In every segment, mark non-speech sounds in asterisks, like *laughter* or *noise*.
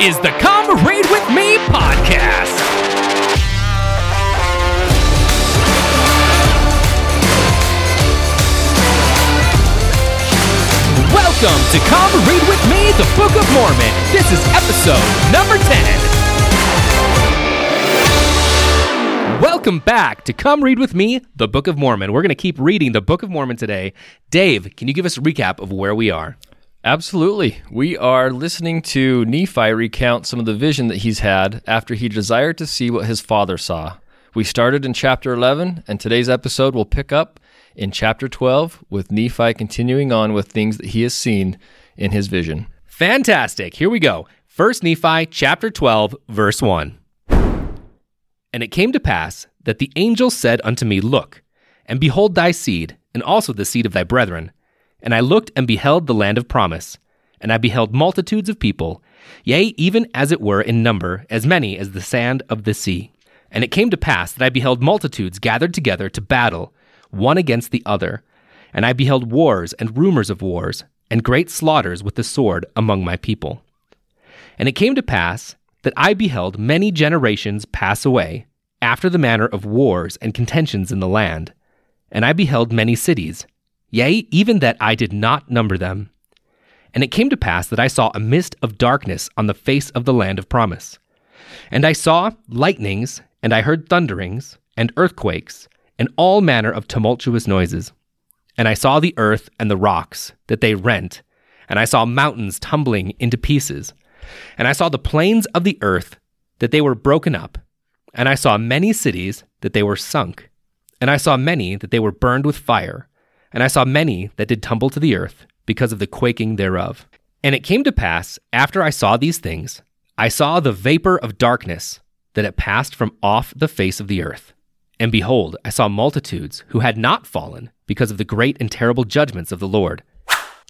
is the Come Read With Me podcast. Welcome to Come Read With Me, the Book of Mormon. This is episode number 10. Welcome back to Come Read With Me, the Book of Mormon. We're going to keep reading the Book of Mormon today. Dave, can you give us a recap of where we are? Absolutely. We are listening to Nephi recount some of the vision that he's had after he desired to see what his father saw. We started in chapter 11, and today's episode will pick up in chapter 12 with Nephi continuing on with things that he has seen in his vision. Fantastic. Here we go. First Nephi chapter 12 verse 1. And it came to pass that the angel said unto me, Look, and behold thy seed, and also the seed of thy brethren. And I looked and beheld the land of promise, and I beheld multitudes of people, yea, even as it were in number, as many as the sand of the sea. And it came to pass that I beheld multitudes gathered together to battle, one against the other. And I beheld wars and rumors of wars, and great slaughters with the sword among my people. And it came to pass that I beheld many generations pass away, after the manner of wars and contentions in the land. And I beheld many cities, yea, even that I did not number them. And it came to pass that I saw a mist of darkness on the face of the land of promise. And I saw lightnings, and I heard thunderings, and earthquakes, and all manner of tumultuous noises. And I saw the earth and the rocks, that they rent, and I saw mountains tumbling into pieces. And I saw the plains of the earth, that they were broken up. And I saw many cities, that they were sunk. And I saw many, that they were burned with fire. And I saw many that did tumble to the earth, because of the quaking thereof. And it came to pass, after I saw these things, I saw the vapor of darkness, that it passed from off the face of the earth. And behold, I saw multitudes who had not fallen because of the great and terrible judgments of the Lord.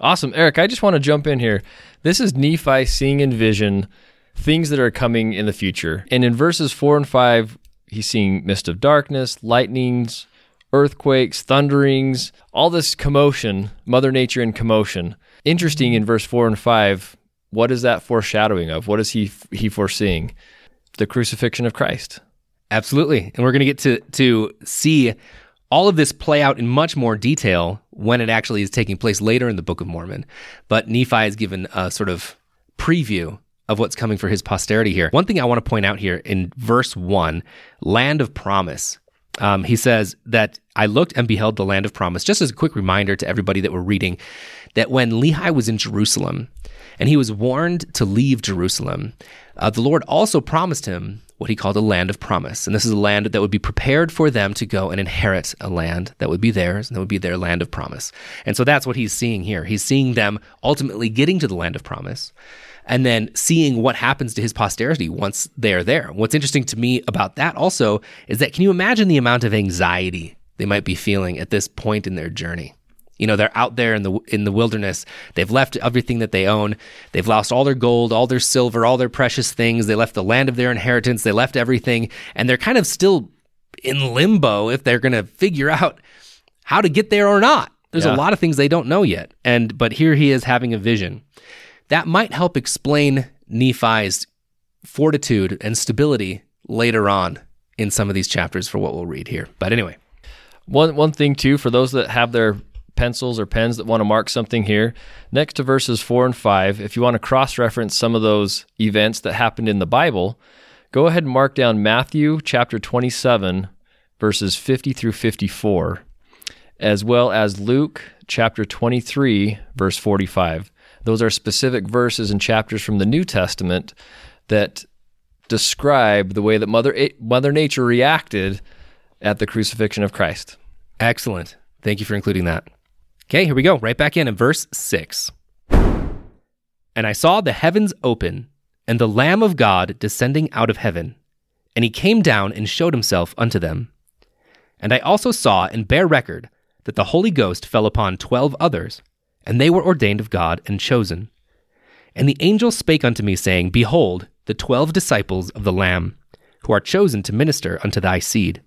Awesome. Eric, I just want to jump in here. This is Nephi seeing in vision things that are coming in the future. And in verses 4 and 5, he's seeing mist of darkness, lightnings, earthquakes, thunderings, all this commotion, Mother Nature in commotion. Interesting in verse 4 and 5, what is that foreshadowing of? What is he he foreseeing? The crucifixion of Christ. Absolutely. And we're going to get to to see all of this play out in much more detail when it actually is taking place later in the Book of Mormon. But Nephi is given a sort of preview of what's coming for his posterity here. One thing I want to point out here in verse 1, land of promise. Um, he says that I looked and beheld the land of promise. Just as a quick reminder to everybody that we're reading, that when Lehi was in Jerusalem and he was warned to leave Jerusalem, uh, the Lord also promised him what he called a land of promise. And this is a land that would be prepared for them to go and inherit a land that would be theirs and that would be their land of promise. And so that's what he's seeing here. He's seeing them ultimately getting to the land of promise and then seeing what happens to his posterity once they're there. What's interesting to me about that also is that can you imagine the amount of anxiety they might be feeling at this point in their journey? You know, they're out there in the in the wilderness. They've left everything that they own. They've lost all their gold, all their silver, all their precious things. They left the land of their inheritance. They left everything, and they're kind of still in limbo if they're going to figure out how to get there or not. There's yeah. a lot of things they don't know yet. And but here he is having a vision. That might help explain Nephi's fortitude and stability later on in some of these chapters for what we'll read here. But anyway, one one thing too for those that have their pencils or pens that want to mark something here, next to verses 4 and 5, if you want to cross reference some of those events that happened in the Bible, go ahead and mark down Matthew chapter 27, verses 50 through 54, as well as Luke chapter 23, verse 45. Those are specific verses and chapters from the New Testament that describe the way that Mother, Mother Nature reacted at the crucifixion of Christ. Excellent. Thank you for including that. Okay, here we go. Right back in in verse 6. And I saw the heavens open, and the Lamb of God descending out of heaven. And he came down and showed himself unto them. And I also saw and bear record that the Holy Ghost fell upon twelve others, and they were ordained of God and chosen. And the angel spake unto me, saying, Behold, the twelve disciples of the Lamb, who are chosen to minister unto thy seed.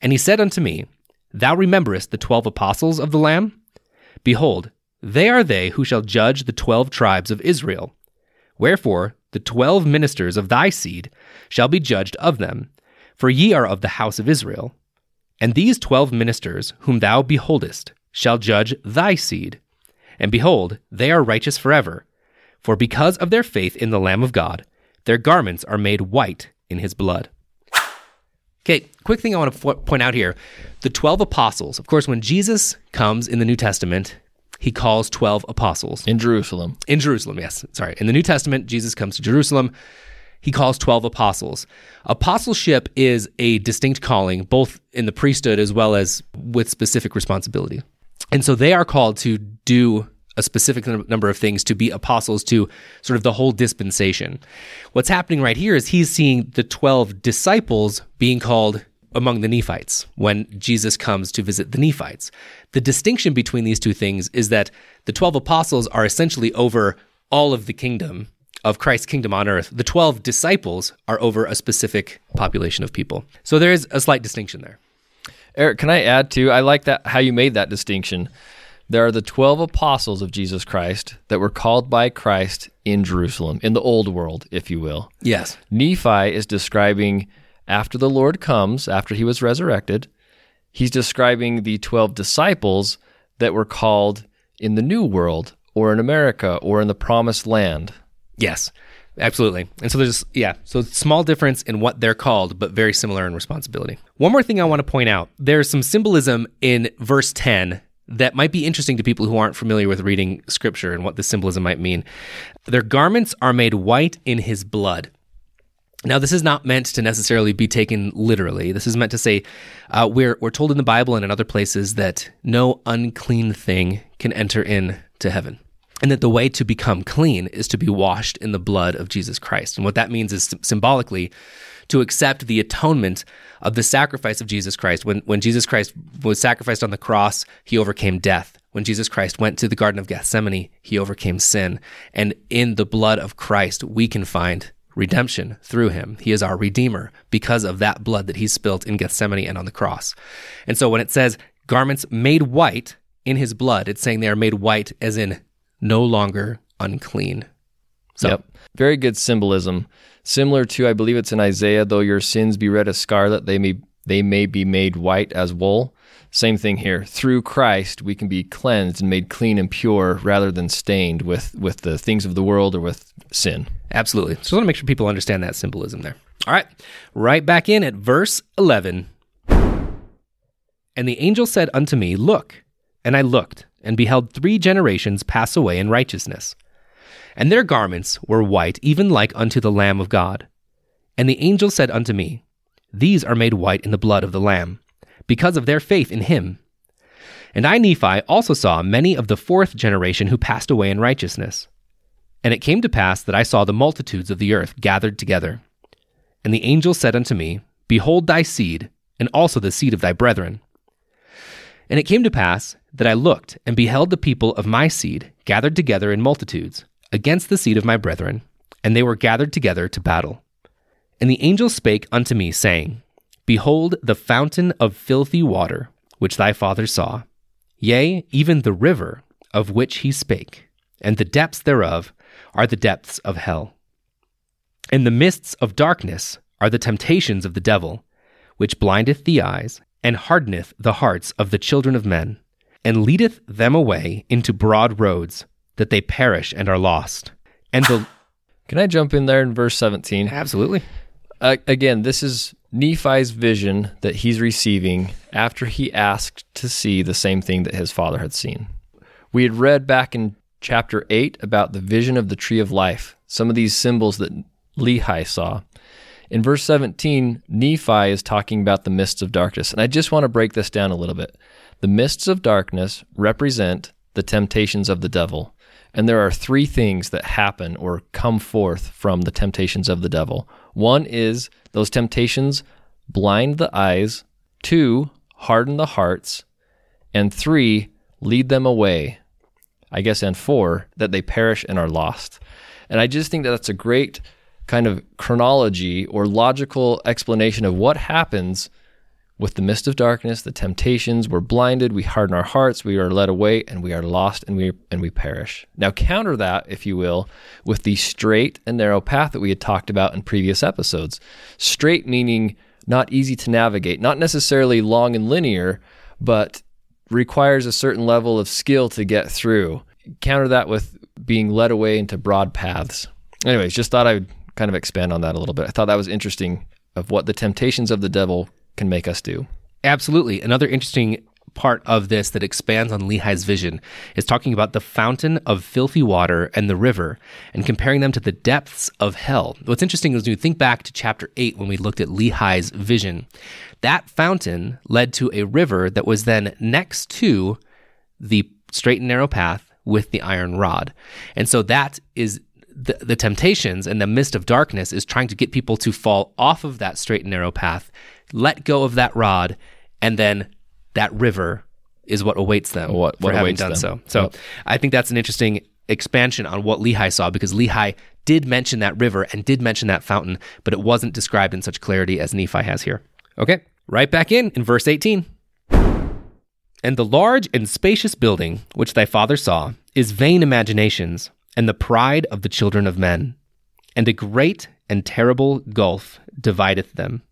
And he said unto me, Thou rememberest the twelve apostles of the Lamb? Behold, they are they who shall judge the twelve tribes of Israel. Wherefore, the twelve ministers of thy seed shall be judged of them, for ye are of the house of Israel. And these twelve ministers, whom thou beholdest, shall judge thy seed. And behold, they are righteous forever. For because of their faith in the Lamb of God, their garments are made white in his blood. Okay, quick thing I want to point out here. The 12 apostles, of course, when Jesus comes in the New Testament, he calls 12 apostles. In Jerusalem. In Jerusalem, yes. Sorry. In the New Testament, Jesus comes to Jerusalem. He calls 12 apostles. Apostleship is a distinct calling, both in the priesthood as well as with specific responsibility. And so they are called to do a specific number of things to be apostles to sort of the whole dispensation. What's happening right here is he's seeing the 12 disciples being called among the Nephites when Jesus comes to visit the Nephites. The distinction between these two things is that the 12 apostles are essentially over all of the kingdom of Christ's kingdom on earth. The 12 disciples are over a specific population of people. So there is a slight distinction there. Eric, can I add to? I like that how you made that distinction. There are the 12 apostles of Jesus Christ that were called by Christ in Jerusalem, in the old world, if you will. Yes. Nephi is describing after the Lord comes, after he was resurrected, he's describing the 12 disciples that were called in the new world or in America or in the promised land. Yes. Absolutely. And so there's, yeah, so small difference in what they're called, but very similar in responsibility. One more thing I want to point out there's some symbolism in verse 10 that might be interesting to people who aren't familiar with reading scripture and what the symbolism might mean. Their garments are made white in his blood. Now, this is not meant to necessarily be taken literally. This is meant to say uh, we're, we're told in the Bible and in other places that no unclean thing can enter into heaven and that the way to become clean is to be washed in the blood of Jesus Christ. And what that means is symbolically to accept the atonement of the sacrifice of Jesus Christ. When, when Jesus Christ was sacrificed on the cross, he overcame death. When Jesus Christ went to the Garden of Gethsemane, he overcame sin. And in the blood of Christ, we can find redemption through him. He is our Redeemer because of that blood that he spilt in Gethsemane and on the cross. And so when it says garments made white in his blood, it's saying they are made white as in no longer unclean. So, yep. Very good symbolism. Similar to, I believe it's in Isaiah, though your sins be red as scarlet, they may they may be made white as wool. Same thing here. Through Christ, we can be cleansed and made clean and pure rather than stained with, with the things of the world or with sin. Absolutely. So I want to make sure people understand that symbolism there. All right. Right back in at verse 11. And the angel said unto me, Look. And I looked, and beheld three generations pass away in righteousness. And their garments were white, even like unto the Lamb of God. And the angel said unto me, These are made white in the blood of the Lamb, because of their faith in him. And I, Nephi, also saw many of the fourth generation who passed away in righteousness. And it came to pass that I saw the multitudes of the earth gathered together. And the angel said unto me, Behold thy seed, and also the seed of thy brethren. And it came to pass that I looked and beheld the people of my seed gathered together in multitudes against the seed of my brethren, and they were gathered together to battle. And the angel spake unto me, saying, Behold the fountain of filthy water, which thy father saw, yea, even the river of which he spake, and the depths thereof are the depths of hell. In the mists of darkness are the temptations of the devil, which blindeth the eyes, and hardeneth the hearts of the children of men, and leadeth them away into broad roads, that they perish and are lost. And the *sighs* Can I jump in there in verse 17? Absolutely. Uh, again, this is Nephi's vision that he's receiving after he asked to see the same thing that his father had seen. We had read back in chapter 8 about the vision of the tree of life, some of these symbols that Lehi saw. In verse 17, Nephi is talking about the mists of darkness. And I just want to break this down a little bit. The mists of darkness represent the temptations of the devil. And there are three things that happen or come forth from the temptations of the devil. One is those temptations blind the eyes, two, harden the hearts, and three, lead them away. I guess, and four, that they perish and are lost. And I just think that that's a great kind of chronology or logical explanation of what happens with the mist of darkness, the temptations, we're blinded, we harden our hearts, we are led away, and we are lost and we and we perish. Now counter that, if you will, with the straight and narrow path that we had talked about in previous episodes. Straight meaning not easy to navigate, not necessarily long and linear, but requires a certain level of skill to get through. Counter that with being led away into broad paths. Anyways, just thought I would kind of expand on that a little bit. I thought that was interesting of what the temptations of the devil can make us do. Absolutely. Another interesting part of this that expands on Lehi's vision is talking about the fountain of filthy water and the river and comparing them to the depths of hell. What's interesting is when you think back to chapter 8 when we looked at Lehi's vision, that fountain led to a river that was then next to the straight and narrow path with the iron rod. And so that is the, the temptations and the mist of darkness is trying to get people to fall off of that straight and narrow path, let go of that rod, and then that river is what awaits them What- for having done them. so. So Yep. I think that's an interesting expansion on what Lehi saw because Lehi did mention that river and did mention that fountain, but it wasn't described in such clarity as Nephi has here. Okay, right back in in verse 18. And the large and spacious building which thy father saw is vain imaginations and the pride of the children of men. And a great and terrible gulf divideth them.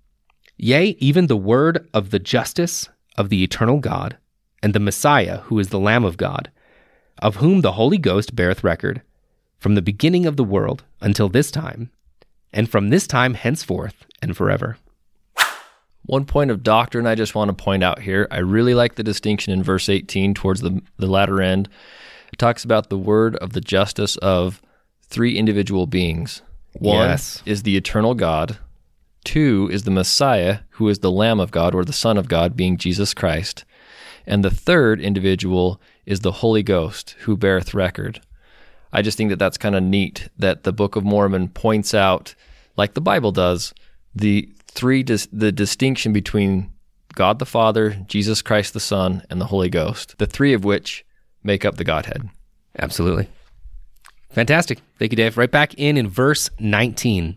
Yea, even the word of the justice of the eternal God, and the Messiah, who is the Lamb of God, of whom the Holy Ghost beareth record, from the beginning of the world until this time, and from this time henceforth and forever. One point of doctrine I just want to point out here. I really like the distinction in verse 18 towards the, the latter end. It talks about the word of the justice of three individual beings. One Yes. is the eternal God. Two is the Messiah, who is the Lamb of God or the Son of God, being Jesus Christ. And the third individual is the Holy Ghost, who beareth record. I just think that that's kind of neat that the Book of Mormon points out, like the Bible does, the three dis- the distinction between God the Father, Jesus Christ the Son, and the Holy Ghost. The three of which make up the Godhead. Absolutely. Fantastic. Thank you, Dave. Right back in in verse 19.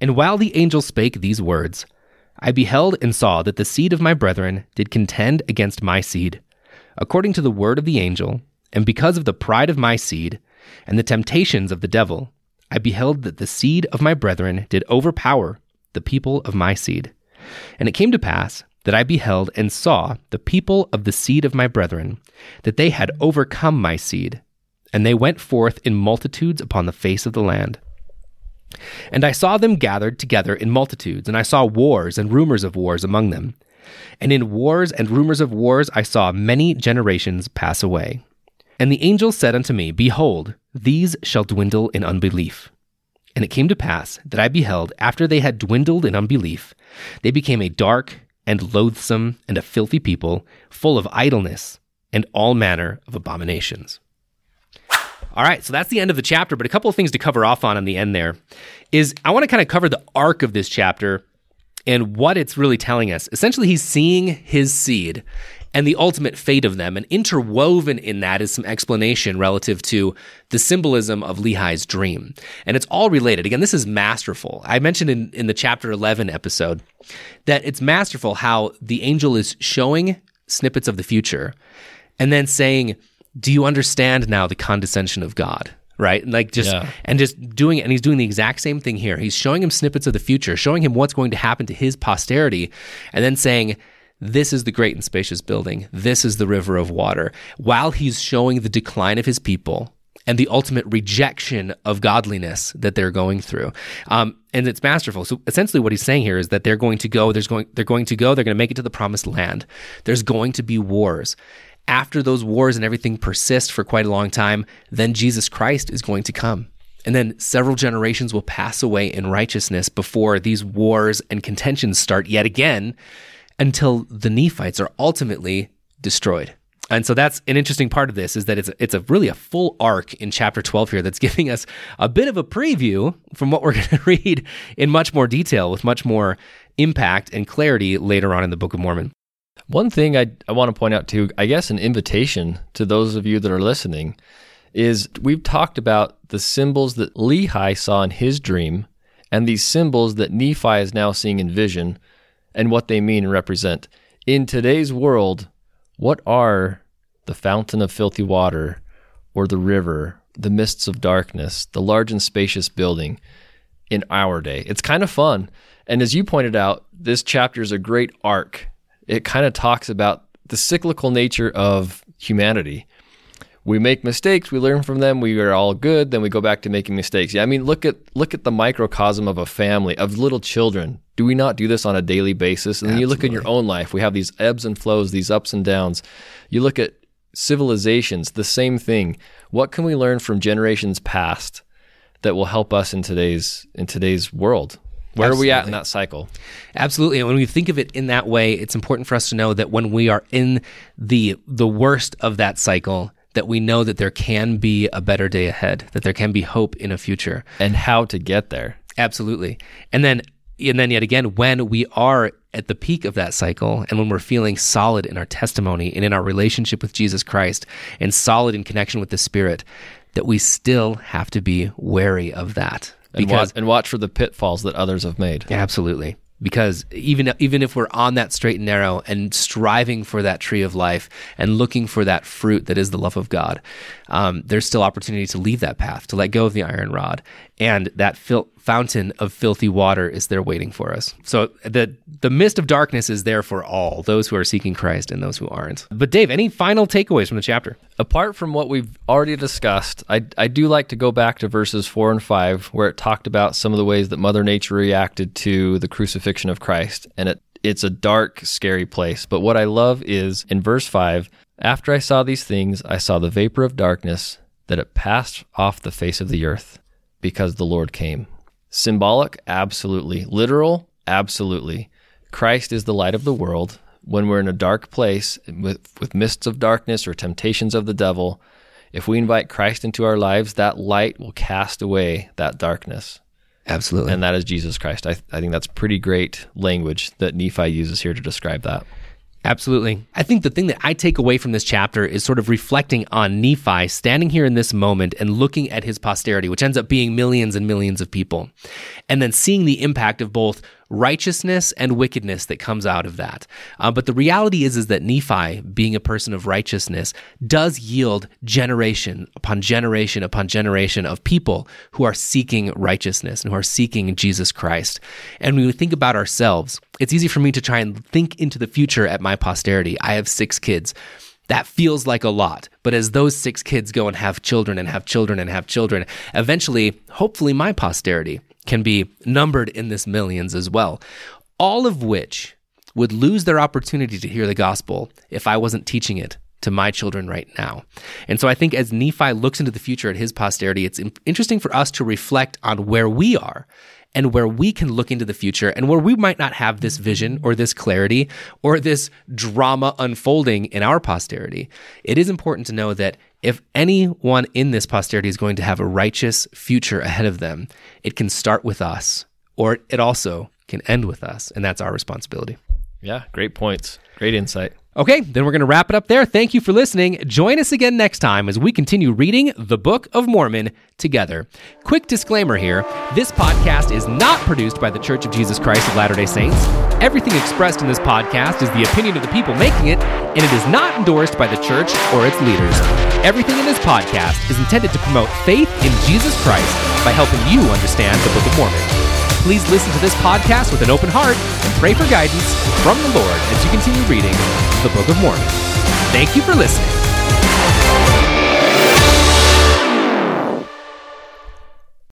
And while the angel spake these words, I beheld and saw that the seed of my brethren did contend against my seed, according to the word of the angel, and because of the pride of my seed, and the temptations of the devil, I beheld that the seed of my brethren did overpower the people of my seed. And it came to pass that I beheld and saw the people of the seed of my brethren, that they had overcome my seed, and they went forth in multitudes upon the face of the land. And I saw them gathered together in multitudes, and I saw wars and rumors of wars among them. And in wars and rumors of wars I saw many generations pass away. And the angel said unto me, Behold, these shall dwindle in unbelief. And it came to pass that I beheld, after they had dwindled in unbelief, they became a dark and loathsome and a filthy people, full of idleness and all manner of abominations. All right, so that's the end of the chapter, but a couple of things to cover off on in the end there is I want to kind of cover the arc of this chapter and what it's really telling us. Essentially, he's seeing his seed and the ultimate fate of them, and interwoven in that is some explanation relative to the symbolism of Lehi's dream. And it's all related. Again, this is masterful. I mentioned in, in the chapter 11 episode that it's masterful how the angel is showing snippets of the future and then saying, Do you understand now the condescension of God? Right? And like just Yeah. and just doing it and he's doing the exact same thing here. He's showing him snippets of the future, showing him what's going to happen to his posterity, and then saying, This is the great and spacious building. This is the river of water. While he's showing the decline of his people and the ultimate rejection of godliness that they're going through. Um, and it's masterful. So essentially what he's saying here is that they're going to go, there's going they're going to go, they're going to make it to the promised land. There's going to be wars. After those wars and everything persist for quite a long time, then Jesus Christ is going to come. And then several generations will pass away in righteousness before these wars and contentions start yet again until the Nephites are ultimately destroyed. And so that's an interesting part of this is that it's it's a really a full arc in chapter 12 here that's *laughs* giving us a bit of a preview from what we're *laughs* going to read in much more detail with much more impact and clarity later on in the Book of Mormon. One thing I, I want to point out too, I guess an invitation to those of you that are listening is we've talked about the symbols that Lehi saw in his dream and these symbols that Nephi is now seeing in vision and what they mean and represent. In today's world, what are the fountain of filthy water or the river, the mists of darkness, the large and spacious building in our day? It's kind of fun. And as you pointed out, this chapter is a great arc. It kind of talks about the cyclical nature of humanity. We make mistakes, we learn from them, we are all good, then we go back to making mistakes. Yeah, I mean, look at look at the microcosm of a family, of little children. Do we not do this on a daily basis? And then you look at your own life. We have these ebbs and flows, these ups and downs. You look at civilizations, the same thing. What can we learn from generations past that will help us in today's in today's world? Where are we at in that cycle? Absolutely. And when we think of it in that way, it's important for us to know that when we are in the the worst of that cycle, that we know that there can be a better day ahead, that there can be hope in a future. And how to get there. Absolutely. And then and then yet again, when we are at the peak of that cycle and when we're feeling solid in our testimony and in our relationship with Jesus Christ and solid in connection with the Spirit, that we still have to be wary of that. And watch, and watch for the pitfalls that others have made. Absolutely because even even if we're on that straight and narrow and striving for that tree of life and looking for that fruit that is the love of God, um, there's still opportunity to leave that path, to let go of the iron rod, and that fil- fountain of filthy water is there waiting for us. So the the mist of darkness is there for all those who are seeking Christ and those who aren't. But Dave, any final takeaways from the chapter? Apart from what we've already discussed, I I do like to go back to verses four and five where it talked about some of the ways that Mother Nature reacted to the crucifixion of Christ, and it it's a dark, scary place. But what I love is in verse 5 after I saw these things, I saw the vapor of darkness, that it passed off the face of the earth, because the Lord came. Symbolic? Absolutely. Literal? Absolutely. Christ is the light of the world. When we're in a dark place with, with mists of darkness or temptations of the devil, if we invite Christ into our lives, that light will cast away that darkness. Absolutely. And that is Jesus Christ. I, I think that's pretty great language that Nephi uses here to describe that. Absolutely. I think the thing that I take away from this chapter is sort of reflecting on Nephi standing here in this moment and looking at his posterity, which ends up being millions and millions of people, and then seeing the impact of both righteousness and wickedness that comes out of that. Uh, but the reality is, is that Nephi, being a person of righteousness, does yield generation upon generation upon generation of people who are seeking righteousness and who are seeking Jesus Christ. And when we think about ourselves, it's easy for me to try and think into the future at my posterity. I have six kids that feels like a lot. But as those six kids go and have children and have children and have children, eventually, hopefully, my posterity can be numbered in this millions as well. All of which would lose their opportunity to hear the gospel if I wasn't teaching it to my children right now. And so I think as Nephi looks into the future at his posterity, it's interesting for us to reflect on where we are and where we can look into the future and where we might not have this vision or this clarity or this drama unfolding in our posterity. It is important to know that if anyone in this posterity is going to have a righteous future ahead of them, it can start with us or it also can end with us. And that's our responsibility. Yeah, great points. Great insight. Okay, then we're going to wrap it up there. Thank you for listening. Join us again next time as we continue reading the Book of Mormon together. Quick disclaimer here this podcast is not produced by the Church of Jesus Christ of Latter day Saints. Everything expressed in this podcast is the opinion of the people making it, and it is not endorsed by the church or its leaders. Everything in this podcast is intended to promote faith in Jesus Christ by helping you understand the Book of Mormon. Please listen to this podcast with an open heart and pray for guidance from the Lord as you continue reading the Book of Mormon. Thank you for listening.